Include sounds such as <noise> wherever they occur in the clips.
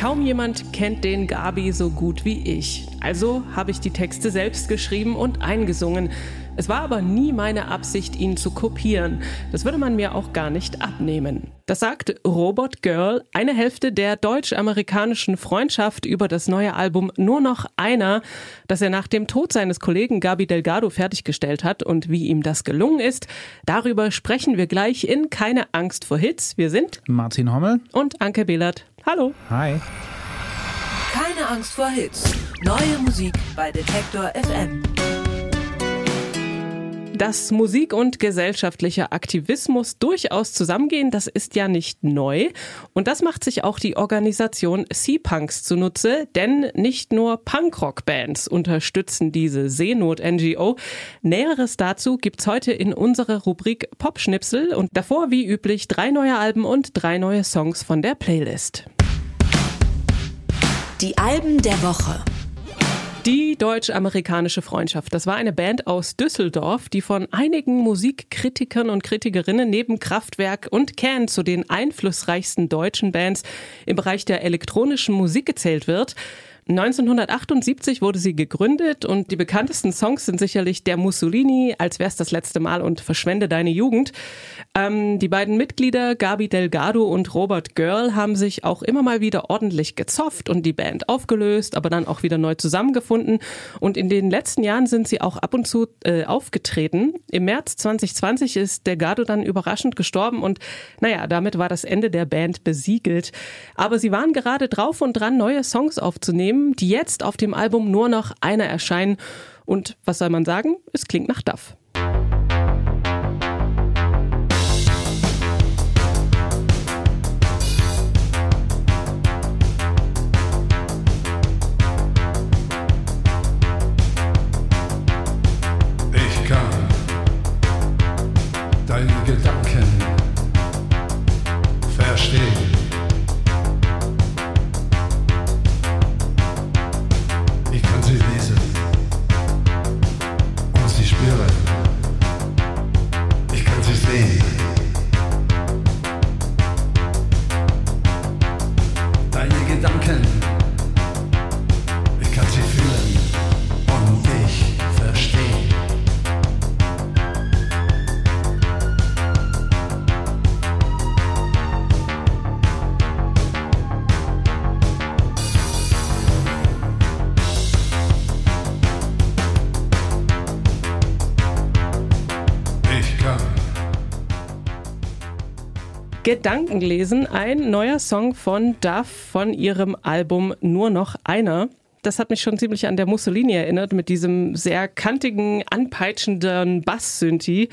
Kaum jemand kennt den Gabi so gut wie ich. Also habe ich die Texte selbst geschrieben und eingesungen. Es war aber nie meine Absicht, ihn zu kopieren. Das würde man mir auch gar nicht abnehmen. Das sagt Robot Girl, eine Hälfte der deutsch-amerikanischen Freundschaft über das neue Album Nur noch einer, das er nach dem Tod seines Kollegen Gabi Delgado fertiggestellt hat und wie ihm das gelungen ist. Darüber sprechen wir gleich in Keine Angst vor Hits. Wir sind Martin Hommel und Anke Behlert. Hallo. Hi. Keine Angst vor Hits. Neue Musik bei Detektor FM. Dass Musik und gesellschaftlicher Aktivismus durchaus zusammengehen, das ist ja nicht neu. Und das macht sich auch die Organisation Sea-Punks zunutze, denn nicht nur Punkrock-Bands unterstützen diese Seenot-NGO. Näheres dazu gibt's heute in unserer Rubrik Popschnipsel und davor wie üblich drei neue Alben und drei neue Songs von der Playlist. Die Alben der Woche. Die deutsch-amerikanische Freundschaft. Das war eine Band aus Düsseldorf, die von einigen Musikkritikern und Kritikerinnen neben Kraftwerk und Can zu den einflussreichsten deutschen Bands im Bereich der elektronischen Musik gezählt wird. 1978 wurde sie gegründet und die bekanntesten Songs sind sicherlich Der Mussolini, Als wär's das letzte Mal und Verschwende deine Jugend. Ähm, die beiden Mitglieder Gabi Delgado und Robert Girl haben sich auch immer mal wieder ordentlich gezofft und die Band aufgelöst, aber dann auch wieder neu zusammengefunden. Und in den letzten Jahren sind sie auch ab und zu äh, aufgetreten. Im März 2020 ist Delgado dann überraschend gestorben und naja, damit war das Ende der Band besiegelt. Aber sie waren gerade drauf und dran, neue Songs aufzunehmen Stimmen, die jetzt auf dem Album nur noch einer erscheinen. Und was soll man sagen? Es klingt nach Duff. Gedankenlesen, ein neuer Song von Duff von ihrem Album Nur noch einer. Das hat mich schon ziemlich an der Mussolini erinnert mit diesem sehr kantigen, anpeitschenden Bass-Synthi.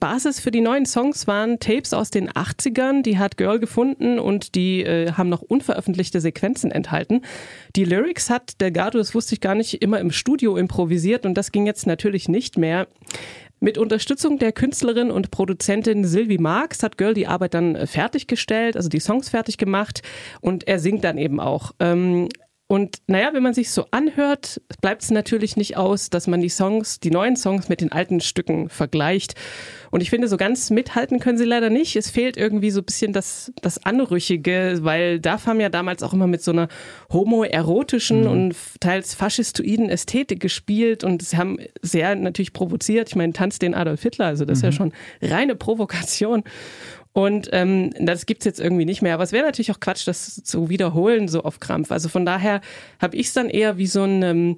Basis für die neuen Songs waren Tapes aus den 80ern, die hat Girl gefunden und die äh, haben noch unveröffentlichte Sequenzen enthalten. Die Lyrics hat Delgado, das wusste ich gar nicht, immer im Studio improvisiert und das ging jetzt natürlich nicht mehr. Mit Unterstützung der Künstlerin und Produzentin Sylvie Marx hat Girl die Arbeit dann fertiggestellt, also die Songs fertig gemacht und er singt dann eben auch. Ähm, und naja, wenn man sich so anhört, bleibt es natürlich nicht aus, dass man die Songs, die neuen Songs mit den alten Stücken vergleicht. Und ich finde, so ganz mithalten können sie leider nicht. Es fehlt irgendwie so ein bisschen das, das Anrüchige, weil da haben ja damals auch immer mit so einer homoerotischen mhm. und teils faschistoiden Ästhetik gespielt und sie haben sehr natürlich provoziert. Ich meine, tanzt den Adolf Hitler, also das mhm. ist ja mhm. schon reine Provokation. Und ähm, das gibt's jetzt irgendwie nicht mehr. Aber es wäre natürlich auch Quatsch, das zu wiederholen, so auf Krampf. Also von daher habe ich es dann eher wie so ein, ähm,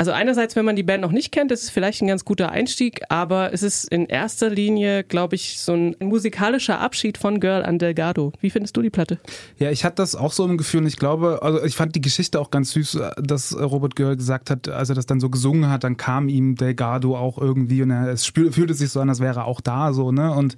also einerseits, wenn man die Band noch nicht kennt, ist es vielleicht ein ganz guter Einstieg, aber es ist in erster Linie, glaube ich, so ein musikalischer Abschied von Girl an Delgado. Wie findest du die Platte? Ja, ich hatte das auch so im Gefühl und ich glaube, also ich fand die Geschichte auch ganz süß, dass Robert Girl gesagt hat, als er das dann so gesungen hat, dann kam ihm Delgado auch irgendwie und er, es fühlte sich so an, als wäre er auch da so, ne? Und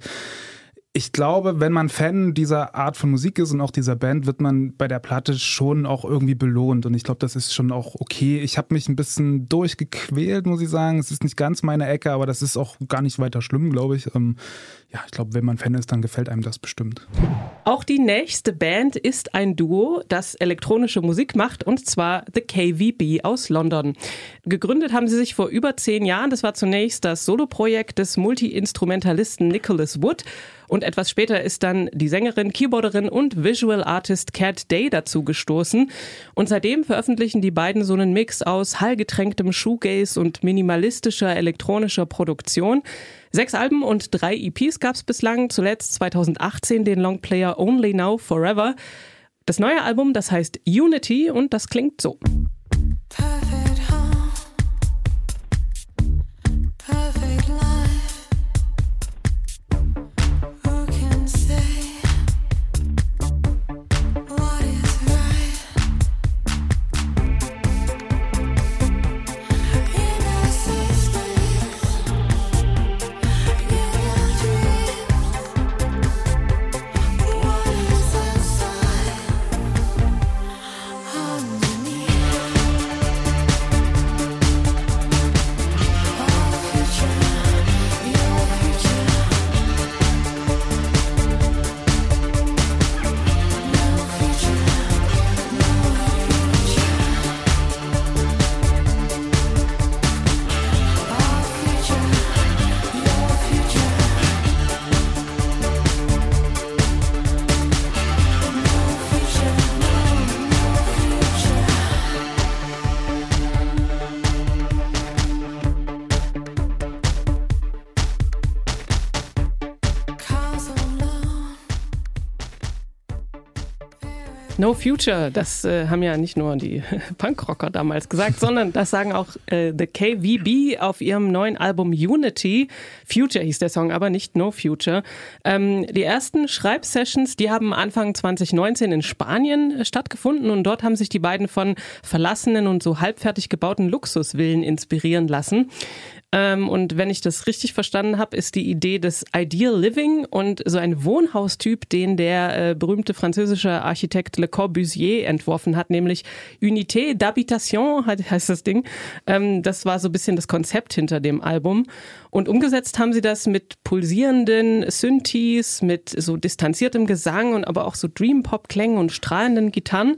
ich glaube, wenn man Fan dieser Art von Musik ist und auch dieser Band, wird man bei der Platte schon auch irgendwie belohnt. Und ich glaube, das ist schon auch okay. Ich habe mich ein bisschen durchgequält, muss ich sagen. Es ist nicht ganz meine Ecke, aber das ist auch gar nicht weiter schlimm, glaube ich. Ja, ich glaube, wenn man Fan ist, dann gefällt einem das bestimmt. Auch die nächste Band ist ein Duo, das elektronische Musik macht, und zwar The KVB aus London. Gegründet haben sie sich vor über zehn Jahren. Das war zunächst das Soloprojekt des Multi-Instrumentalisten Nicholas Wood. Und etwas später ist dann die Sängerin, Keyboarderin und Visual Artist Cat Day dazu gestoßen. Und seitdem veröffentlichen die beiden so einen Mix aus hallgetränktem Shoegaze und minimalistischer elektronischer Produktion. Sechs Alben und drei EPs gab es bislang, zuletzt 2018 den Longplayer Only Now Forever. Das neue Album, das heißt Unity und das klingt so. No Future, das äh, haben ja nicht nur die <laughs> Punkrocker damals gesagt, <laughs> sondern das sagen auch äh, The KVB auf ihrem neuen Album Unity. Future hieß der Song, aber nicht No Future. Ähm, die ersten Schreibsessions, die haben Anfang 2019 in Spanien äh, stattgefunden und dort haben sich die beiden von verlassenen und so halbfertig gebauten Luxusvillen inspirieren lassen. Ähm, und wenn ich das richtig verstanden habe, ist die Idee des Ideal Living und so ein Wohnhaustyp, den der äh, berühmte französische Architekt Le Corbusier entworfen hat, nämlich Unité d'habitation heißt das Ding. Ähm, das war so ein bisschen das Konzept hinter dem Album. Und umgesetzt haben sie das mit pulsierenden Synthes, mit so distanziertem Gesang und aber auch so Dream-Pop-Klängen und strahlenden Gitarren.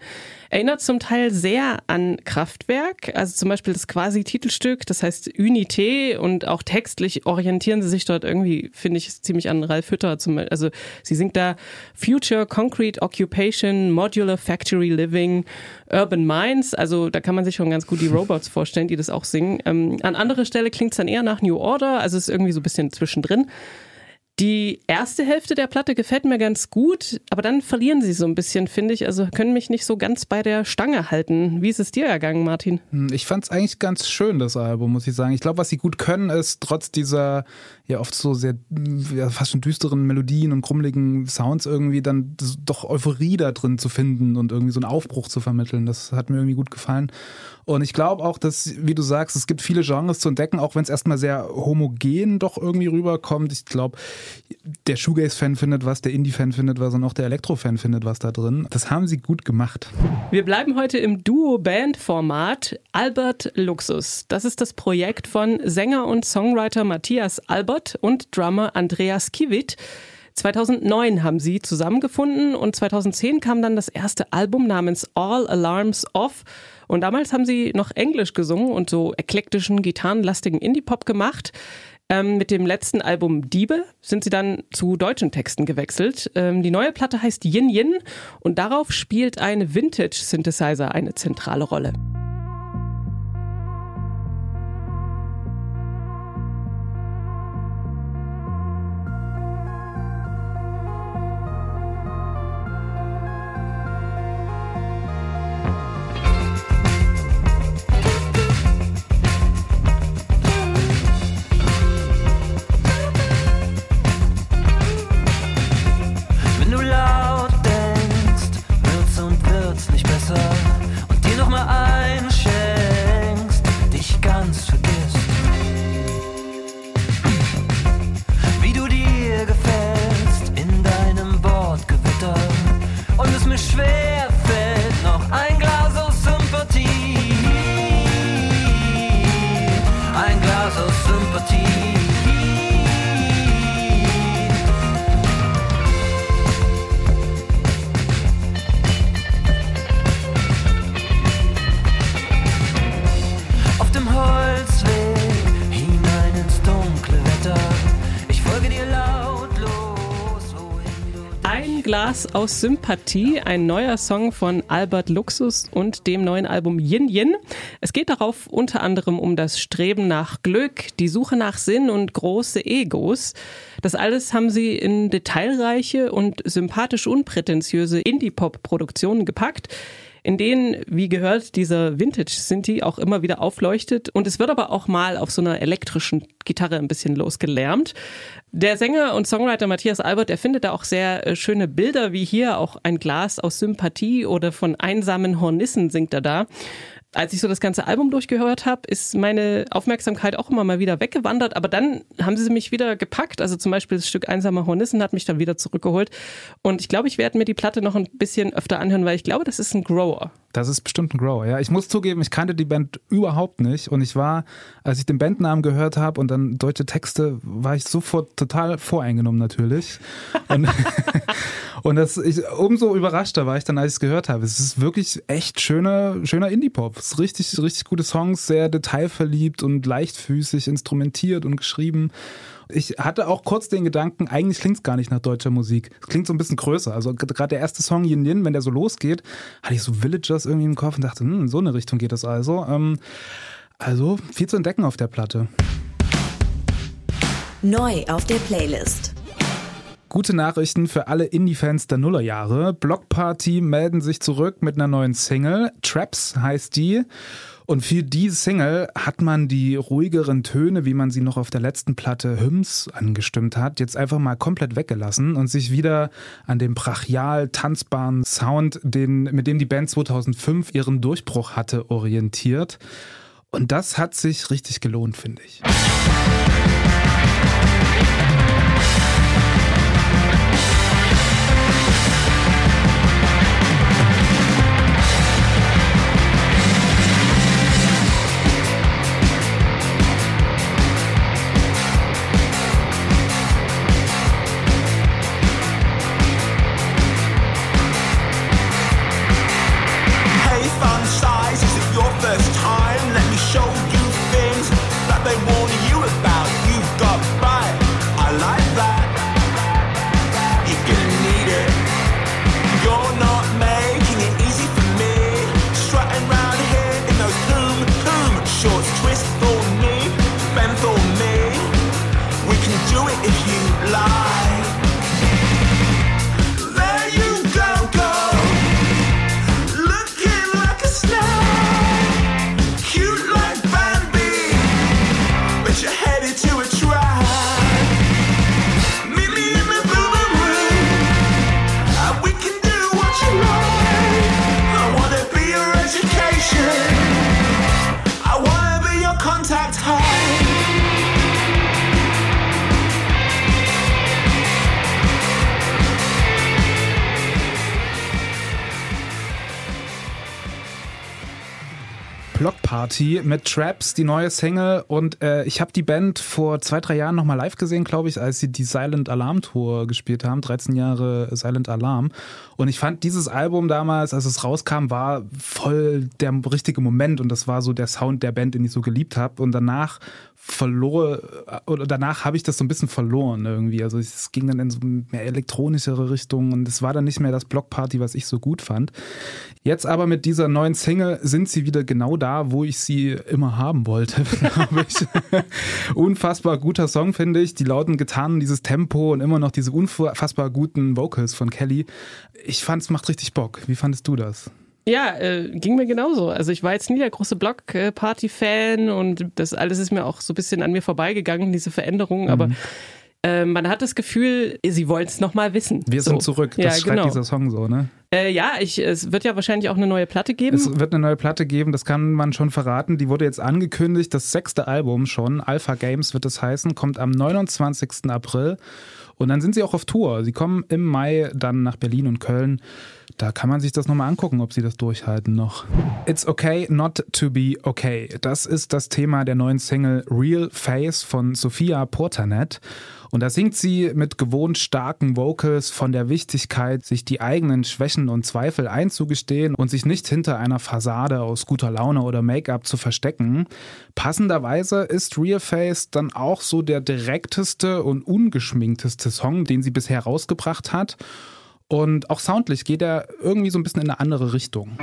Erinnert zum Teil sehr an Kraftwerk, also zum Beispiel das quasi Titelstück, das heißt Unité und auch textlich orientieren sie sich dort irgendwie, finde ich, ziemlich an Ralf Hütter. Zum, also sie singt da Future, Concrete Occupation, Modular Factory Living, Urban Minds, also da kann man sich schon ganz gut die Robots <laughs> vorstellen, die das auch singen. Ähm, an anderer Stelle klingt es dann eher nach New Order, also es ist irgendwie so ein bisschen zwischendrin. Die erste Hälfte der Platte gefällt mir ganz gut, aber dann verlieren sie so ein bisschen, finde ich. Also können mich nicht so ganz bei der Stange halten. Wie ist es dir ergangen, Martin? Hm, ich fand es eigentlich ganz schön, das Album, muss ich sagen. Ich glaube, was sie gut können, ist trotz dieser ja oft so sehr ja, fast schon düsteren Melodien und krummeligen Sounds irgendwie dann doch Euphorie da drin zu finden und irgendwie so einen Aufbruch zu vermitteln. Das hat mir irgendwie gut gefallen. Und ich glaube auch, dass, wie du sagst, es gibt viele Genres zu entdecken, auch wenn es erstmal sehr homogen doch irgendwie rüberkommt. Ich glaube, der Shoegaze-Fan findet was, der Indie-Fan findet was und auch der Elektro-Fan findet was da drin. Das haben sie gut gemacht. Wir bleiben heute im Duo-Band-Format. Albert Luxus. Das ist das Projekt von Sänger und Songwriter Matthias Albert und Drummer Andreas Kiewit. 2009 haben sie zusammengefunden und 2010 kam dann das erste Album namens All Alarms Off. Und damals haben sie noch Englisch gesungen und so eklektischen, gitarrenlastigen Indie-Pop gemacht. Ähm, mit dem letzten Album Diebe sind sie dann zu deutschen Texten gewechselt. Ähm, die neue Platte heißt Yin Yin und darauf spielt ein Vintage-Synthesizer eine zentrale Rolle. Aus Sympathie, ein neuer Song von Albert Luxus und dem neuen Album Yin Yin. Es geht darauf unter anderem um das Streben nach Glück, die Suche nach Sinn und große Egos. Das alles haben sie in detailreiche und sympathisch unprätentiöse Indie-Pop-Produktionen gepackt in denen, wie gehört, dieser Vintage-Sinti auch immer wieder aufleuchtet. Und es wird aber auch mal auf so einer elektrischen Gitarre ein bisschen losgelärmt. Der Sänger und Songwriter Matthias Albert, der findet da auch sehr äh, schöne Bilder, wie hier auch ein Glas aus Sympathie oder von einsamen Hornissen singt er da als ich so das ganze Album durchgehört habe, ist meine Aufmerksamkeit auch immer mal wieder weggewandert. Aber dann haben sie mich wieder gepackt. Also zum Beispiel das Stück Einsame Hornissen hat mich dann wieder zurückgeholt. Und ich glaube, ich werde mir die Platte noch ein bisschen öfter anhören, weil ich glaube, das ist ein Grower. Das ist bestimmt ein Grower, ja. Ich muss zugeben, ich kannte die Band überhaupt nicht. Und ich war, als ich den Bandnamen gehört habe und dann deutsche Texte, war ich sofort total voreingenommen natürlich. Und, <laughs> und das, ich, umso überraschter war ich dann, als ich es gehört habe. Es ist wirklich echt schöner, schöner Indie-Pop. Es ist richtig, richtig gute Songs, sehr detailverliebt und leichtfüßig instrumentiert und geschrieben. Ich hatte auch kurz den Gedanken, eigentlich klingt es gar nicht nach deutscher Musik. Es klingt so ein bisschen größer. Also gerade der erste Song Yin Yin, wenn der so losgeht, hatte ich so Villagers irgendwie im Kopf und dachte, hm, so eine Richtung geht das also. Ähm, also viel zu entdecken auf der Platte. Neu auf der Playlist. Gute Nachrichten für alle Indie-Fans der Nullerjahre. Block Party melden sich zurück mit einer neuen Single. Traps heißt die. Und für die Single hat man die ruhigeren Töne, wie man sie noch auf der letzten Platte Hymns angestimmt hat, jetzt einfach mal komplett weggelassen und sich wieder an dem brachial tanzbaren Sound, den, mit dem die Band 2005 ihren Durchbruch hatte, orientiert. Und das hat sich richtig gelohnt, finde ich. Party mit Traps, die neue Single. Und äh, ich habe die Band vor zwei, drei Jahren nochmal live gesehen, glaube ich, als sie die Silent Alarm Tour gespielt haben. 13 Jahre Silent Alarm. Und ich fand dieses Album damals, als es rauskam, war voll der richtige Moment. Und das war so der Sound der Band, den ich so geliebt habe. Und danach verlor oder danach habe ich das so ein bisschen verloren irgendwie. Also es ging dann in so mehr elektronischere Richtung und es war dann nicht mehr das Blockparty, was ich so gut fand. Jetzt aber mit dieser neuen Single sind sie wieder genau da, wo ich sie immer haben wollte, <laughs> glaube ich. unfassbar guter Song, finde ich. Die lauten Gitarren, dieses Tempo und immer noch diese unfassbar guten Vocals von Kelly. Ich fand, es macht richtig Bock. Wie fandest du das? Ja, äh, ging mir genauso. Also ich war jetzt nie der große Block-Party-Fan und das alles ist mir auch so ein bisschen an mir vorbeigegangen, diese Veränderungen, mhm. aber äh, man hat das Gefühl, sie wollen es nochmal wissen. Wir sind so. zurück, das ja, schreibt genau. dieser Song so, ne? Äh, ja, ich, es wird ja wahrscheinlich auch eine neue Platte geben. Es wird eine neue Platte geben, das kann man schon verraten. Die wurde jetzt angekündigt, das sechste Album schon, Alpha Games wird es heißen, kommt am 29. April. Und dann sind sie auch auf Tour. Sie kommen im Mai dann nach Berlin und Köln. Da kann man sich das nochmal angucken, ob sie das durchhalten noch. It's okay not to be okay. Das ist das Thema der neuen Single Real Face von Sophia Portanet. Und da singt sie mit gewohnt starken Vocals von der Wichtigkeit, sich die eigenen Schwächen und Zweifel einzugestehen und sich nicht hinter einer Fassade aus guter Laune oder Make-up zu verstecken. Passenderweise ist Real Face dann auch so der direkteste und ungeschminkteste Song, den sie bisher rausgebracht hat. Und auch soundlich geht er irgendwie so ein bisschen in eine andere Richtung.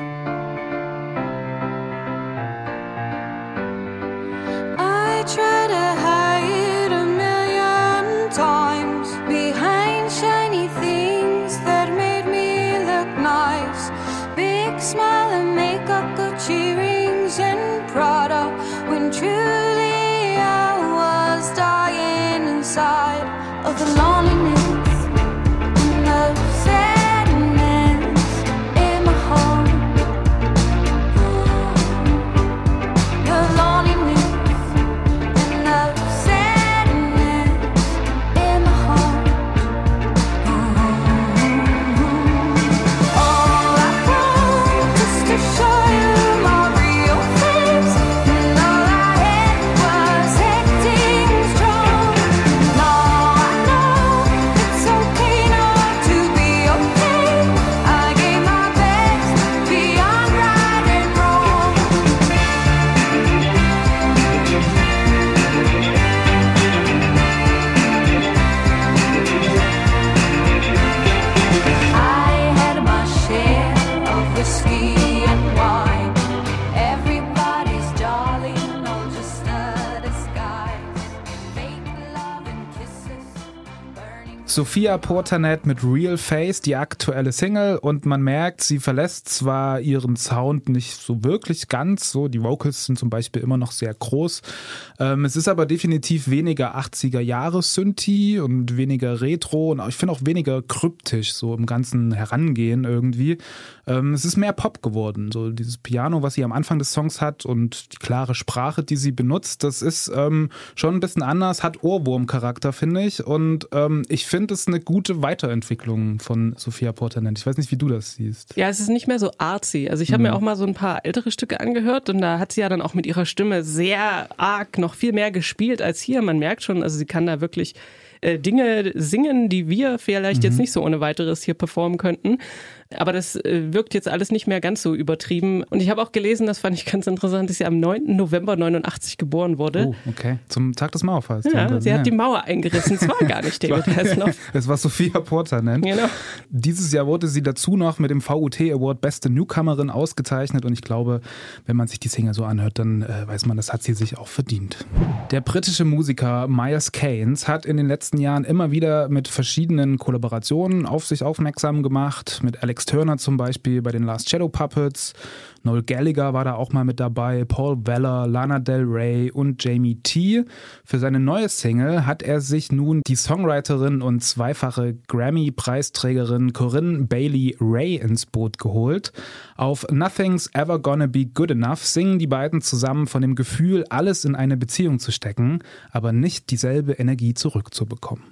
Sophia Portanet mit Real Face, die aktuelle Single und man merkt, sie verlässt zwar ihren Sound nicht so wirklich ganz, so die Vocals sind zum Beispiel immer noch sehr groß. Ähm, es ist aber definitiv weniger 80er Jahre Synthi und weniger Retro und ich finde auch weniger kryptisch so im ganzen Herangehen irgendwie. Ähm, es ist mehr Pop geworden, so dieses Piano, was sie am Anfang des Songs hat und die klare Sprache, die sie benutzt, das ist ähm, schon ein bisschen anders, hat Ohrwurmcharakter, finde ich und ähm, ich finde es eine gute Weiterentwicklung von Sophia Portanent. Ich weiß nicht, wie du das siehst. Ja, es ist nicht mehr so artsy. Also ich habe mir auch mal so ein paar ältere Stücke angehört und da hat sie ja dann auch mit ihrer Stimme sehr arg noch viel mehr gespielt als hier. Man merkt schon, also sie kann da wirklich äh, Dinge singen, die wir vielleicht jetzt nicht so ohne weiteres hier performen könnten. Aber das äh, wirkt jetzt alles nicht mehr ganz so übertrieben. Und ich habe auch gelesen, das fand ich ganz interessant, dass sie am 9. November 89 geboren wurde. Oh, okay. Zum Tag des Mauerfalls. Ja, sie hat die Mauer eingerissen. Es war gar nicht <laughs> David Hasselhoff. <laughs> Es war Sophia Portanent. Genau. Dieses Jahr wurde sie dazu noch mit dem VUT Award Beste Newcomerin ausgezeichnet und ich glaube, wenn man sich die Single so anhört, dann äh, weiß man, das hat sie sich auch verdient. Der britische Musiker Myers Keynes hat in den letzten Jahren immer wieder mit verschiedenen Kollaborationen auf sich aufmerksam gemacht, mit Alex Turner zum Beispiel bei den Last Shadow Puppets, Noel Gallagher war da auch mal mit dabei, Paul Weller, Lana Del Rey und Jamie T. Für seine neue Single hat er sich nun die Songwriterin und zweifache Grammy-Preisträgerin Corinne Bailey Ray ins Boot geholt. Auf Nothing's Ever Gonna Be Good Enough singen die beiden zusammen von dem Gefühl, alles in eine Beziehung zu stecken, aber nicht dieselbe Energie zurückzubekommen.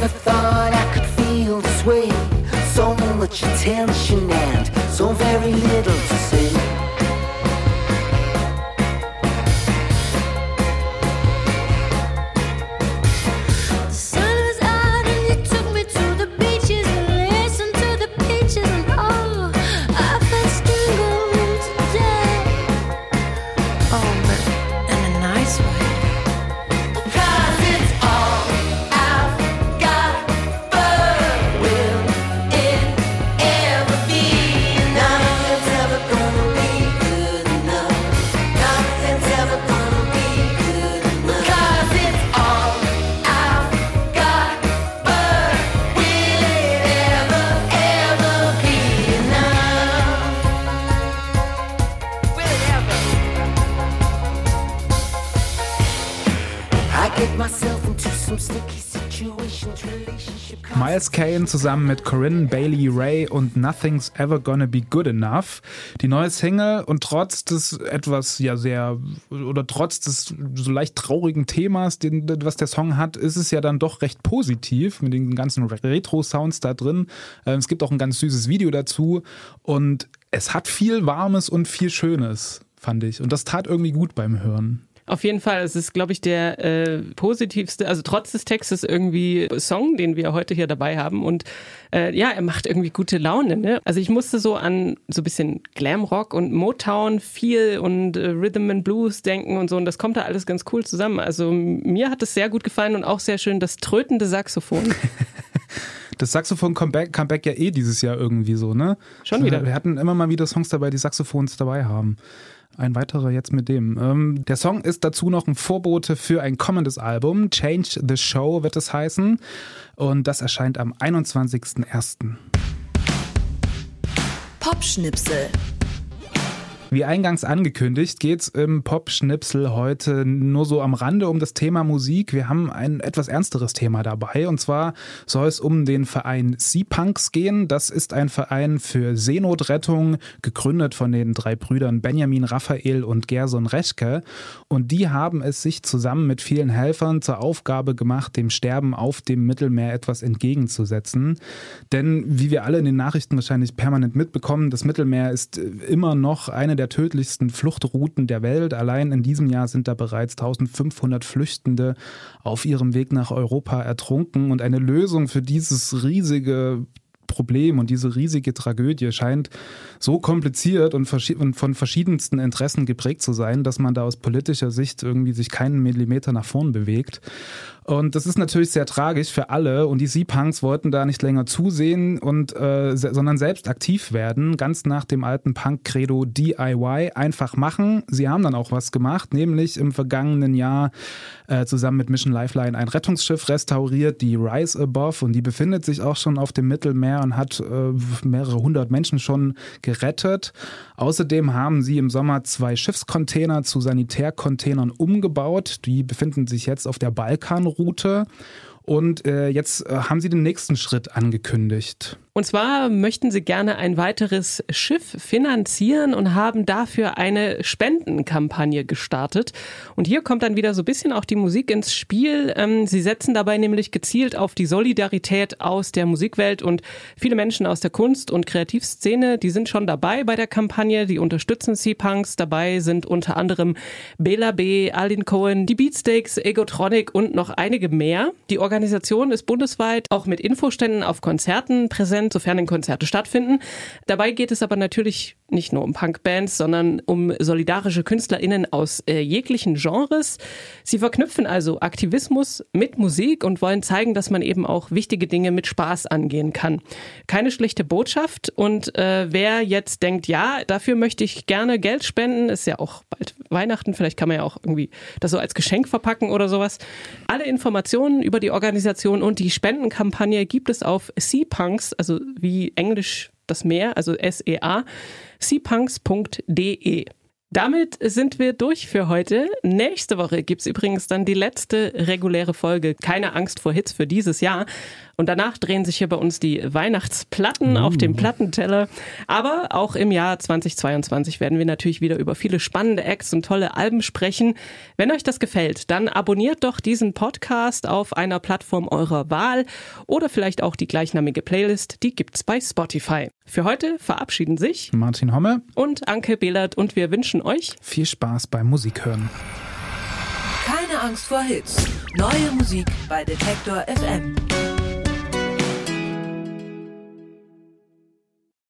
Never thought I could feel this way. So much attention and so very little to say. Miles Kane zusammen mit Corinne Bailey Ray und Nothing's Ever Gonna Be Good Enough. Die neue Single und trotz des etwas ja sehr oder trotz des so leicht traurigen Themas, den, was der Song hat, ist es ja dann doch recht positiv mit den ganzen Retro-Sounds da drin. Ähm, Es gibt auch ein ganz süßes Video dazu und es hat viel Warmes und viel Schönes, fand ich. Und das tat irgendwie gut beim Hören. Auf jeden Fall, es ist, glaube ich, der äh, positivste, also trotz des Textes irgendwie Song, den wir heute hier dabei haben. Und äh, ja, er macht irgendwie gute Laune. Ne? Also ich musste so an so ein bisschen Glamrock und Motown viel und äh, Rhythm and Blues denken und so. Und das kommt da alles ganz cool zusammen. Also mir hat es sehr gut gefallen und auch sehr schön das trötende Saxophon. <laughs> Das Saxophon Comeback, Comeback ja eh dieses Jahr irgendwie so, ne? Schon wieder. Wir hatten immer mal wieder Songs dabei, die Saxophons dabei haben. Ein weiterer jetzt mit dem. Ähm, der Song ist dazu noch ein Vorbote für ein kommendes Album. Change the Show wird es heißen. Und das erscheint am 21.01. Popschnipsel. Wie eingangs angekündigt, geht's im Pop-Schnipsel heute nur so am Rande um das Thema Musik. Wir haben ein etwas ernsteres Thema dabei. Und zwar soll es um den Verein Sea-Punks gehen. Das ist ein Verein für Seenotrettung, gegründet von den drei Brüdern Benjamin, Raphael und Gerson Reschke. Und die haben es sich zusammen mit vielen Helfern zur Aufgabe gemacht, dem Sterben auf dem Mittelmeer etwas entgegenzusetzen. Denn wie wir alle in den Nachrichten wahrscheinlich permanent mitbekommen, das Mittelmeer ist äh, immer noch eine der tödlichsten Fluchtrouten der Welt. Allein in diesem Jahr sind da bereits 1500 Flüchtende auf ihrem Weg nach Europa ertrunken. Und eine Lösung für dieses riesige Problem und diese riesige Tragödie scheint so kompliziert und von verschiedensten Interessen geprägt zu sein, dass man da aus politischer Sicht irgendwie sich keinen Millimeter nach vorn bewegt. Und das ist natürlich sehr tragisch für alle. Und die Sea-Punks wollten da nicht länger zusehen und äh, se sondern selbst aktiv werden, ganz nach dem alten Punk-Credo DIY, einfach machen. Sie haben dann auch was gemacht, nämlich im vergangenen Jahr äh, zusammen mit Mission Lifeline ein Rettungsschiff restauriert, die Rise Above, und die befindet sich auch schon auf dem Mittelmeer und hat äh, mehrere hundert Menschen schon gerettet. Außerdem haben sie im Sommer zwei Schiffscontainer zu Sanitärcontainern umgebaut. Die befinden sich jetzt auf der Balkanroute. Und äh, jetzt äh, haben sie den nächsten Schritt angekündigt. Und zwar möchten sie gerne ein weiteres Schiff finanzieren und haben dafür eine Spendenkampagne gestartet. Und hier kommt dann wieder so ein bisschen auch die Musik ins Spiel. Ähm, Sie setzen dabei nämlich gezielt auf die Solidarität aus der Musikwelt und viele Menschen aus der Kunst- und Kreativszene, die sind schon dabei bei der Kampagne, die unterstützen Sea-Punks. Dabei sind unter anderem Bela B., Alin Cohen, die Beatsteaks, Egotronic und noch einige mehr. Die Organisation ist bundesweit auch mit Infoständen auf Konzerten präsent, sofern denn Konzerte stattfinden. Dabei geht es aber natürlich nicht nur um Punkbands, sondern um solidarische KünstlerInnen aus äh, jeglichen Genres. Sie verknüpfen also Aktivismus mit Musik und wollen zeigen, dass man eben auch wichtige Dinge mit Spaß angehen kann. Keine schlechte Botschaft und äh, wer jetzt denkt, ja, dafür möchte ich gerne Geld spenden, ist ja auch bald Weihnachten, vielleicht kann man ja auch irgendwie das so als Geschenk verpacken oder sowas. Alle Informationen über die Organisation und die Spendenkampagne gibt es auf Seapunks, also wie Englisch das Meer, also S-E-A, seapunks.de. Damit sind wir durch für heute. Nächste Woche gibt's übrigens dann die letzte reguläre Folge. Keine Angst vor Hits für dieses Jahr. Und danach drehen sich hier bei uns die Weihnachtsplatten auf dem Plattenteller. Aber auch im Jahr 2022 werden wir natürlich wieder über viele spannende Acts und tolle Alben sprechen. Wenn euch das gefällt, dann abonniert doch diesen Podcast auf einer Plattform eurer Wahl oder vielleicht auch die gleichnamige Playlist. Die gibt's bei Spotify. Für heute verabschieden sich Martin Homme, und Anke Behlert und wir wünschen euch viel Spaß beim Musikhören. Keine Angst vor Hits. Neue Musik bei Detektor FM.